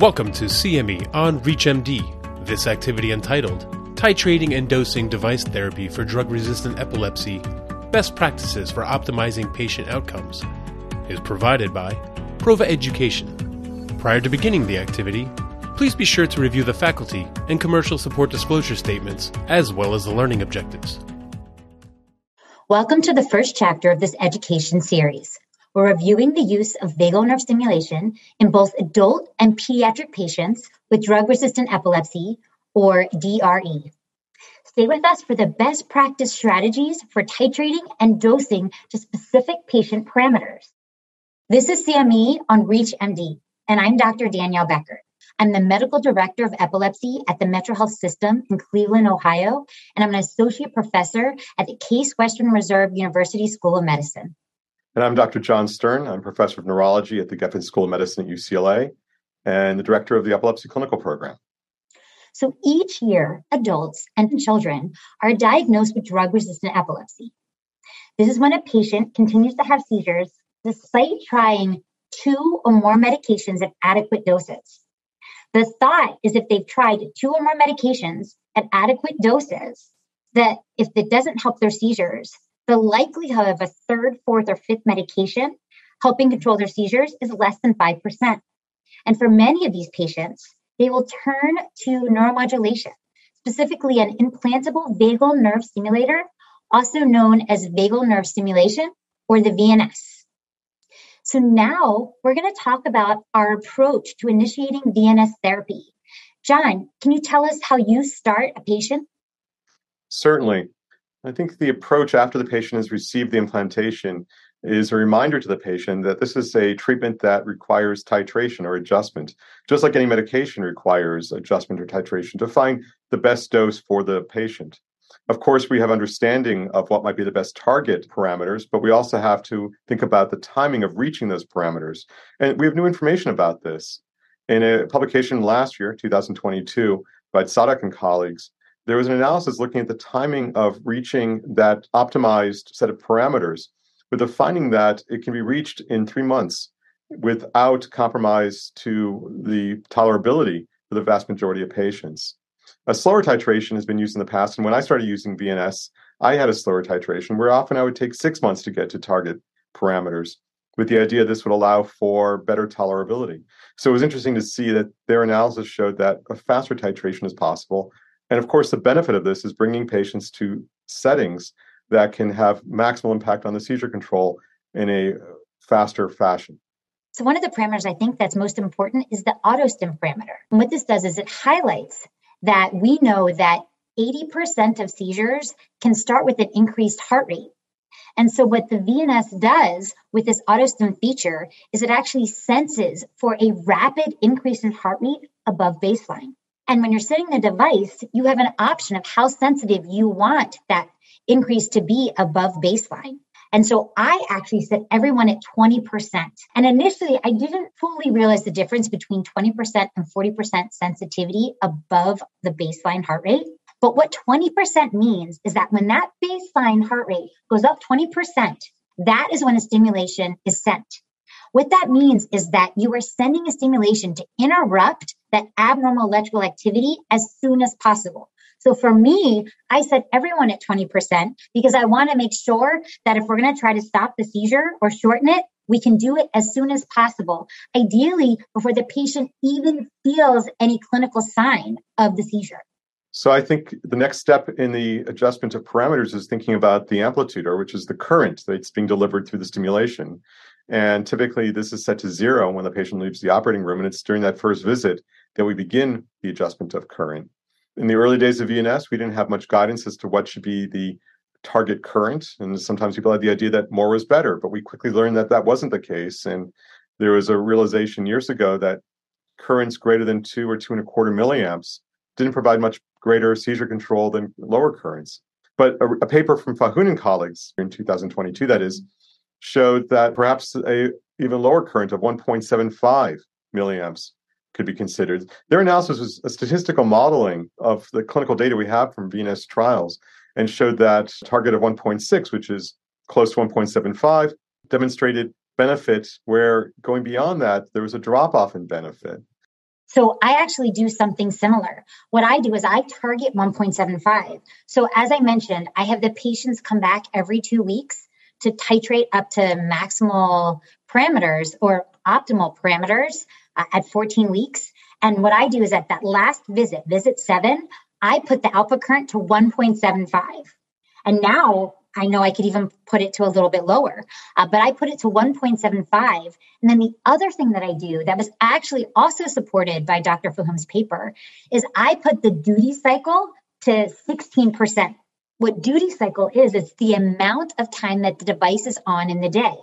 Welcome to CME on ReachMD. This activity entitled Titrating and Dosing Device Therapy for Drug Resistant Epilepsy Best Practices for Optimizing Patient Outcomes is provided by Prova Education. Prior to beginning the activity, please be sure to review the faculty and commercial support disclosure statements as well as the learning objectives. Welcome to the first chapter of this education series. We're reviewing the use of vagal nerve stimulation in both adult and pediatric patients with drug resistant epilepsy, or DRE. Stay with us for the best practice strategies for titrating and dosing to specific patient parameters. This is CME on ReachMD, and I'm Dr. Danielle Becker. I'm the medical director of epilepsy at the Metro Health System in Cleveland, Ohio, and I'm an associate professor at the Case Western Reserve University School of Medicine. And I'm Dr. John Stern. I'm professor of neurology at the Geffen School of Medicine at UCLA and the director of the epilepsy clinical program. So each year, adults and children are diagnosed with drug resistant epilepsy. This is when a patient continues to have seizures despite trying two or more medications at adequate doses. The thought is if they've tried two or more medications at adequate doses, that if it doesn't help their seizures, the likelihood of a third, fourth, or fifth medication helping control their seizures is less than 5%. And for many of these patients, they will turn to neuromodulation, specifically an implantable vagal nerve stimulator, also known as vagal nerve stimulation or the VNS. So now we're going to talk about our approach to initiating VNS therapy. John, can you tell us how you start a patient? Certainly. I think the approach after the patient has received the implantation is a reminder to the patient that this is a treatment that requires titration or adjustment, just like any medication requires adjustment or titration to find the best dose for the patient. Of course, we have understanding of what might be the best target parameters, but we also have to think about the timing of reaching those parameters. And we have new information about this. In a publication last year, 2022, by Tzadok and colleagues, there was an analysis looking at the timing of reaching that optimized set of parameters, with the finding that it can be reached in three months without compromise to the tolerability for the vast majority of patients. A slower titration has been used in the past, and when I started using VNS, I had a slower titration where often I would take six months to get to target parameters with the idea this would allow for better tolerability. So it was interesting to see that their analysis showed that a faster titration is possible. And of course, the benefit of this is bringing patients to settings that can have maximal impact on the seizure control in a faster fashion. So, one of the parameters I think that's most important is the autostim parameter. And what this does is it highlights that we know that 80% of seizures can start with an increased heart rate. And so, what the VNS does with this autostim feature is it actually senses for a rapid increase in heart rate above baseline. And when you're setting the device, you have an option of how sensitive you want that increase to be above baseline. And so I actually set everyone at 20%. And initially, I didn't fully realize the difference between 20% and 40% sensitivity above the baseline heart rate. But what 20% means is that when that baseline heart rate goes up 20%, that is when a stimulation is sent. What that means is that you are sending a stimulation to interrupt that abnormal electrical activity as soon as possible. So for me, I set everyone at 20% because I want to make sure that if we're going to try to stop the seizure or shorten it, we can do it as soon as possible, ideally before the patient even feels any clinical sign of the seizure. So I think the next step in the adjustment of parameters is thinking about the amplitude, or which is the current that's being delivered through the stimulation. And typically, this is set to zero when the patient leaves the operating room, and it's during that first visit that we begin the adjustment of current in the early days of VNS, we didn't have much guidance as to what should be the target current. And sometimes people had the idea that more was better, but we quickly learned that that wasn't the case. And there was a realization years ago that currents greater than two or two and a quarter milliamps didn't provide much greater seizure control than lower currents. But a, a paper from Fahoum and colleagues in 2022, that is, showed that perhaps a even lower current of 1.75 milliamps could be considered. Their analysis was a statistical modeling of the clinical data we have from VNS trials and showed that target of 1.6, which is close to 1.75, demonstrated benefit where going beyond that, there was a drop off in benefit. So I actually do something similar. What I do is I target 1.75. So as I mentioned, I have the patients come back every two weeks to titrate up to maximal parameters or optimal parameters uh, at 14 weeks. And what I do is at that last visit, visit seven, I put the output current to 1.75. And now I know I could even put it to a little bit lower, uh, but I put it to 1.75. And then the other thing that I do that was actually also supported by Dr. Fahoum's paper is I put the duty cycle to 16%. What duty cycle is, it's the amount of time that the device is on in the day.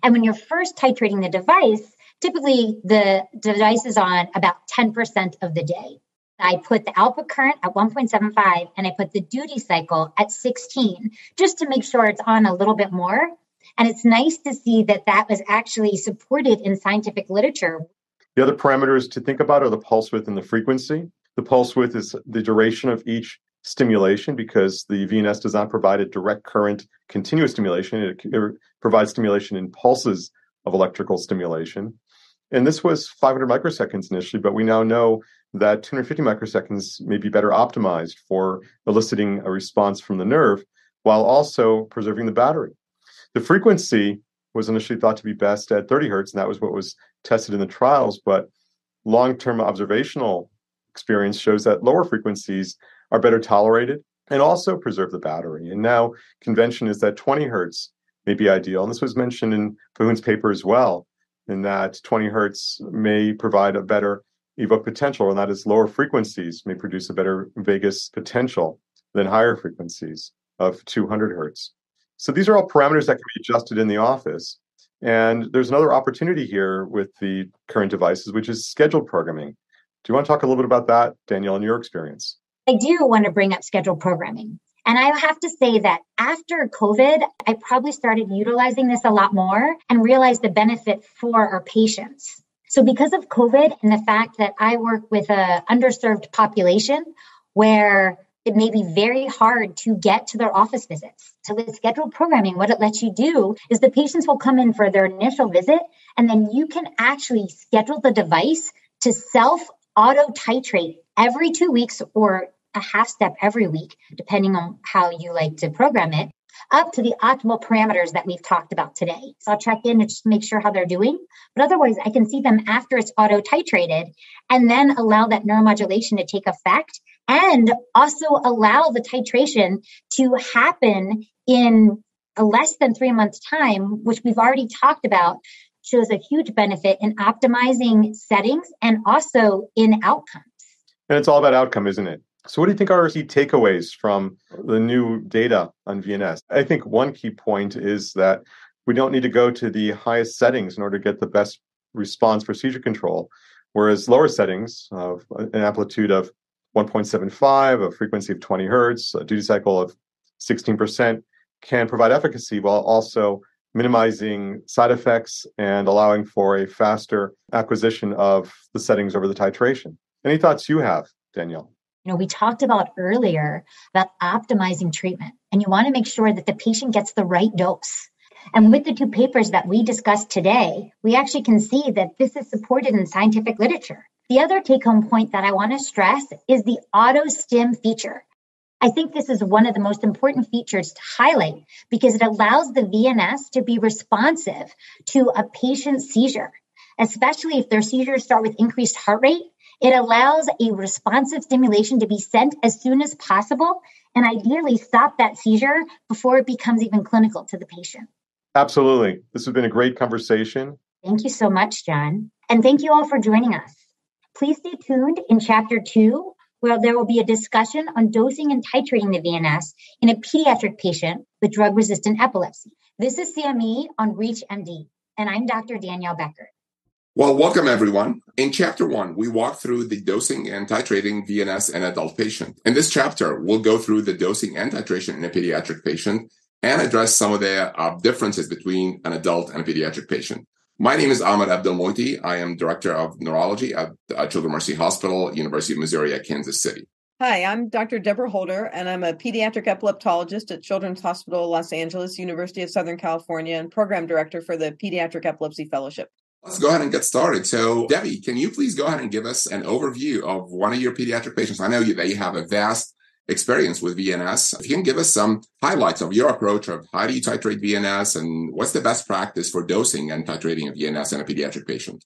And when you're first titrating the device, typically the device is on about 10% of the day. I put the output current at 1.75 and I put the duty cycle at 16 just to make sure it's on a little bit more. And it's nice to see that that was actually supported in scientific literature. The other parameters to think about are the pulse width and the frequency. The pulse width is the duration of each stimulation because the VNS does not provide a direct current continuous stimulation. It, it provides stimulation in pulses of electrical stimulation. And this was 500 microseconds initially, but we now know that 250 microseconds may be better optimized for eliciting a response from the nerve while also preserving the battery. The frequency was initially thought to be best at 30 hertz, and that was what was tested in the trials. But long term observational experience shows that lower frequencies are better tolerated and also preserve the battery. And now, convention is that 20 hertz may be ideal. And this was mentioned in Fahoum's paper as well, in that 20 hertz may provide a better evoke potential, and that is lower frequencies may produce a better vagus potential than higher frequencies of 200 hertz. So these are all parameters that can be adjusted in the office. And there's another opportunity here with the current devices, which is scheduled programming. Do you want to talk a little bit about that, Danielle, in your experience? I do want to bring up scheduled programming. And I have to say that after COVID, I probably started utilizing this a lot more and realized the benefit for our patients. So because of COVID and the fact that I work with a underserved population where it may be very hard to get to their office visits. So with scheduled programming, what it lets you do is the patients will come in for their initial visit and then you can actually schedule the device to self auto titrate every two weeks or a half step every week, depending on how you like to program it up to the optimal parameters that we've talked about today. So I'll check in and just make sure how they're doing. But otherwise, I can see them after it's auto titrated and then allow that neuromodulation to take effect and also allow the titration to happen in a less than three months time, which we've already talked about shows a huge benefit in optimizing settings and also in outcomes. And it's all about outcome, isn't it? So, what do you think are key takeaways from the new data on VNS? I think one key point is that we don't need to go to the highest settings in order to get the best response for seizure control, whereas lower settings of an amplitude of 1.75, a frequency of 20 hertz, a duty cycle of 16% can provide efficacy while also minimizing side effects and allowing for a faster acquisition of the settings over the titration. Any thoughts you have, Danielle? You know, we talked about earlier about optimizing treatment, and you want to make sure that the patient gets the right dose. And with the two papers that we discussed today, we actually can see that this is supported in scientific literature. The other take home point that I want to stress is the auto stim feature. I think this is one of the most important features to highlight because it allows the VNS to be responsive to a patient's seizure, especially if their seizures start with increased heart rate it allows a responsive stimulation to be sent as soon as possible and ideally stop that seizure before it becomes even clinical to the patient. Absolutely. This has been a great conversation. Thank you so much, John. And thank you all for joining us. Please stay tuned in chapter two, where there will be a discussion on dosing and titrating the VNS in a pediatric patient with drug resistant epilepsy. This is CME on ReachMD, and I'm Dr. Danielle Becker. Well, welcome everyone. In chapter one, we walk through the dosing and titrating VNS in adult patient. In this chapter, we'll go through the dosing and titration in a pediatric patient and address some of the uh, differences between an adult and a pediatric patient. My name is Ahmed Abdelmoity. I am Director of Neurology at, at Children's Mercy Hospital, University of Missouri at Kansas City. Hi, I'm Dr. Deborah Holder, and I'm a pediatric epileptologist at Children's Hospital Los Angeles, University of Southern California, and program director for the Pediatric Epilepsy Fellowship. Let's go ahead and get started. So, Debbie, can you please go ahead and give us an overview of one of your pediatric patients? I know you, that you have a vast experience with VNS. If you can give us some highlights of your approach of how do you titrate VNS and what's the best practice for dosing and titrating of VNS in a pediatric patient?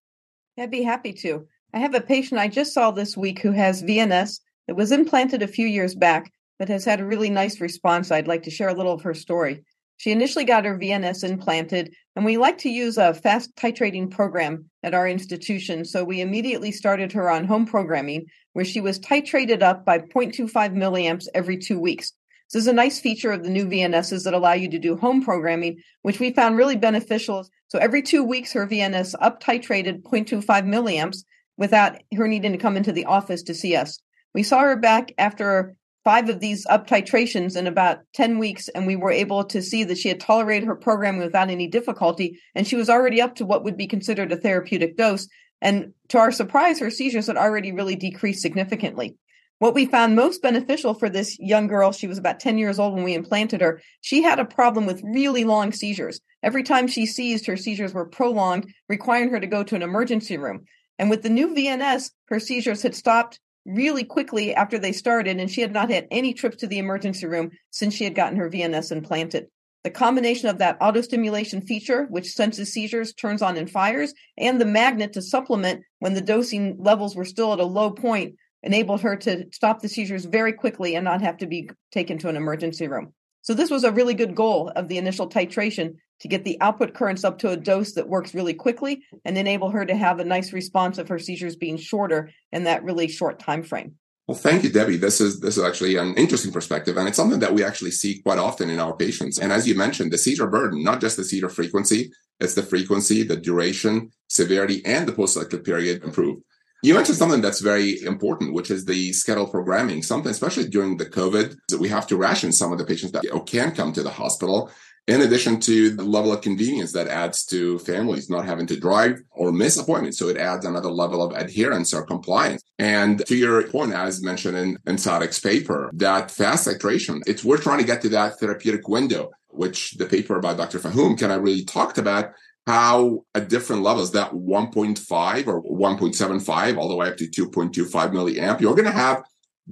I'd be happy to. I have a patient I just saw this week who has VNS that was implanted a few years back, but has had a really nice response. I'd like to share a little of her story. She initially got her VNS implanted, and we like to use a fast titrating program at our institution. So we immediately started her on home programming, where she was titrated up by 0.25 milliamps every two weeks. This is a nice feature of the new VNSs that allow you to do home programming, which we found really beneficial. So every two weeks, her VNS up titrated 0.25 milliamps without her needing to come into the office to see us. We saw her back after five of these up titrations in about 10 weeks, and we were able to see that she had tolerated her programming without any difficulty, and she was already up to what would be considered a therapeutic dose. And to our surprise, her seizures had already really decreased significantly. What we found most beneficial for this young girl, she was about 10 years old when we implanted her, she had a problem with really long seizures. Every time she seized, her seizures were prolonged, requiring her to go to an emergency room. And with the new VNS, her seizures had stopped really quickly after they started, and she had not had any trips to the emergency room since she had gotten her VNS implanted. The combination of that autostimulation feature, which senses seizures, turns on and fires, and the magnet to supplement when the dosing levels were still at a low point, enabled her to stop the seizures very quickly and not have to be taken to an emergency room. So, this was a really good goal of the initial titration to get the output currents up to a dose that works really quickly and enable her to have a nice response of her seizures being shorter in that really short time frame. Well, thank you, Debbie. This is this is actually an interesting perspective, and it's something that we actually see quite often in our patients. And as you mentioned, the seizure burden, not just the seizure frequency, it's the frequency, the duration, severity, and the post-ictal period improve. You mentioned something that's very important, which is the schedule programming. Something, especially during the COVID, that we have to ration some of the patients that can come to the hospital in addition to the level of convenience that adds to families not having to drive or miss appointments. So it adds another level of adherence or compliance. And to your point, as mentioned in, in Tzadok's paper, that fast titration, it's we're trying to get to that therapeutic window, which the paper by Dr. Fahoum kind of really talked about how at different levels, that 1.5 or 1.75 all the way up to 2.25 milliamp, you're going to have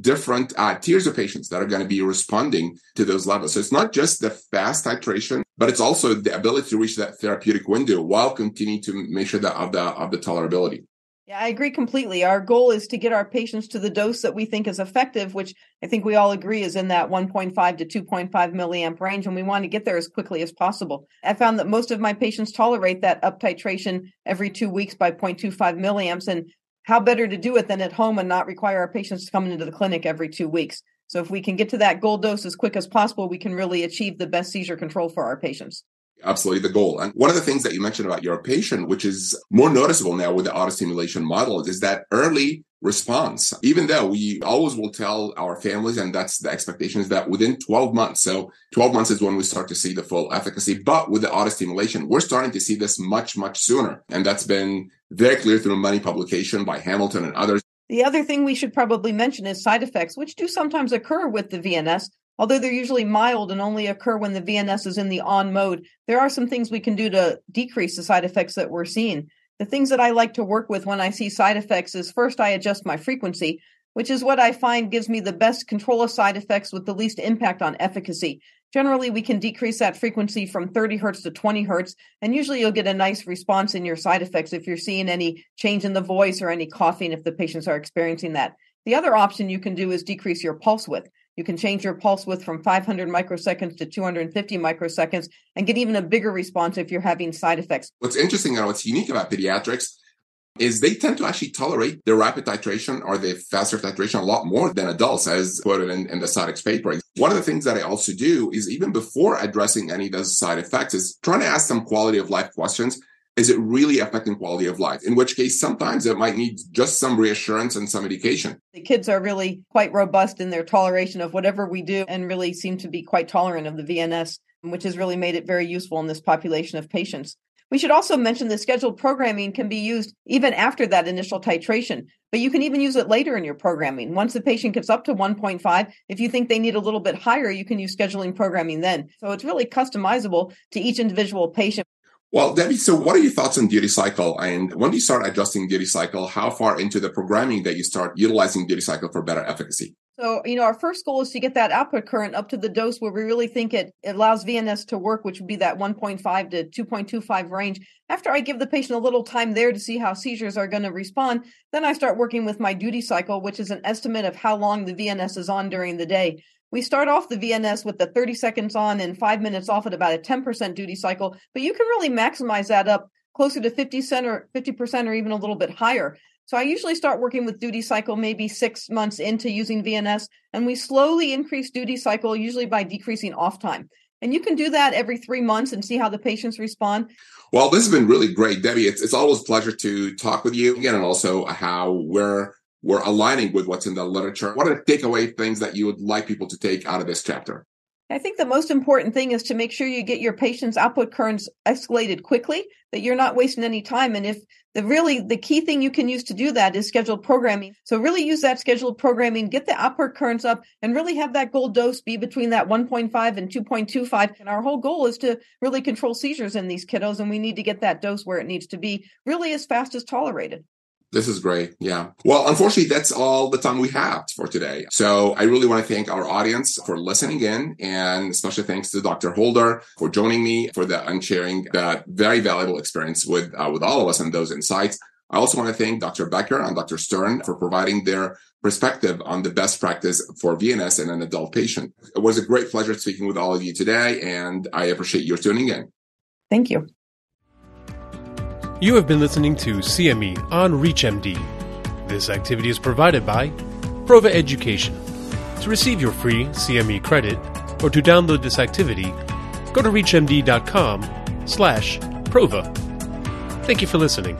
different uh, tiers of patients that are going to be responding to those levels. So it's not just the fast titration, but it's also the ability to reach that therapeutic window while continuing to measure that of the of the tolerability. Yeah, I agree completely. Our goal is to get our patients to the dose that we think is effective, which I think we all agree is in that 1.5 to 2.5 milliamp range, and we want to get there as quickly as possible. I found that most of my patients tolerate that up titration every two weeks by 0.25 milliamps, and how better to do it than at home and not require our patients to come into the clinic every two weeks. So if we can get to that goal dose as quick as possible, we can really achieve the best seizure control for our patients. Absolutely the goal. And one of the things that you mentioned about your patient, which is more noticeable now with the autostimulation model, is that early response. Even though we always will tell our families, and that's the expectation is that within 12 months. So 12 months is when we start to see the full efficacy. But with the auto stimulation we're starting to see this much, much sooner. And that's been very clear through many publication by Hamilton and others. The other thing we should probably mention is side effects, which do sometimes occur with the VNS, although they're usually mild and only occur when the VNS is in the on mode. There are some things we can do to decrease the side effects that we're seeing. The things that I like to work with when I see side effects is first I adjust my frequency, which is what I find gives me the best control of side effects with the least impact on efficacy. Generally, we can decrease that frequency from 30 hertz to 20 hertz, and usually you'll get a nice response in your side effects if you're seeing any change in the voice or any coughing if the patients are experiencing that. The other option you can do is decrease your pulse width. You can change your pulse width from 500 microseconds to 250 microseconds and get even a bigger response if you're having side effects. What's interesting and what's unique about pediatrics is they tend to actually tolerate the rapid titration or the faster titration a lot more than adults, as quoted in, in the Tzadok's paper. One of the things that I also do is even before addressing any of those side effects is trying to ask some quality of life questions is it really affecting quality of life? In which case, sometimes it might need just some reassurance and some education. The kids are really quite robust in their toleration of whatever we do and really seem to be quite tolerant of the VNS, which has really made it very useful in this population of patients. We should also mention that scheduled programming can be used even after that initial titration, but you can even use it later in your programming. Once the patient gets up to 1.5, if you think they need a little bit higher, you can use scheduling programming then. So it's really customizable to each individual patient. Well, Debbie, so what are your thoughts on duty cycle? And when do you start adjusting duty cycle? How far into the programming that you start utilizing duty cycle for better efficacy? So, you know, our first goal is to get that output current up to the dose where we really think it, it allows VNS to work, which would be that 1.5 to 2.25 range. After I give the patient a little time there to see how seizures are going to respond, then I start working with my duty cycle, which is an estimate of how long the VNS is on during the day. We start off the VNS with the 30 seconds on and five minutes off at about a 10% duty cycle, but you can really maximize that up closer to 50 percent or 50% or even a little bit higher. So I usually start working with duty cycle maybe six months into using VNS, and we slowly increase duty cycle, usually by decreasing off time. And you can do that every three months and see how the patients respond. Well, this has been really great, Debbie. It's, it's always a pleasure to talk with you again, and also how we're we're aligning with what's in the literature. What are the takeaway things that you would like people to take out of this chapter? I think the most important thing is to make sure you get your patient's output currents escalated quickly, that you're not wasting any time. And if the really the key thing you can use to do that is scheduled programming. So really use that scheduled programming, get the output currents up, and really have that goal dose be between that 1.5 and 2.25. And our whole goal is to really control seizures in these kiddos, and we need to get that dose where it needs to be, really as fast as tolerated. This is great. Yeah. Well, unfortunately, that's all the time we have for today. So I really want to thank our audience for listening in and especially thanks to Dr. Holder for joining me for the and sharing that very valuable experience with, uh, with all of us and those insights. I also want to thank Dr. Becker and Dr. Stern for providing their perspective on the best practice for VNS in an adult patient. It was a great pleasure speaking with all of you today, and I appreciate your tuning in. Thank you. You have been listening to CME on ReachMD. This activity is provided by Prova Education. To receive your free CME credit or to download this activity, go to reachmd.com slash prova. Thank you for listening.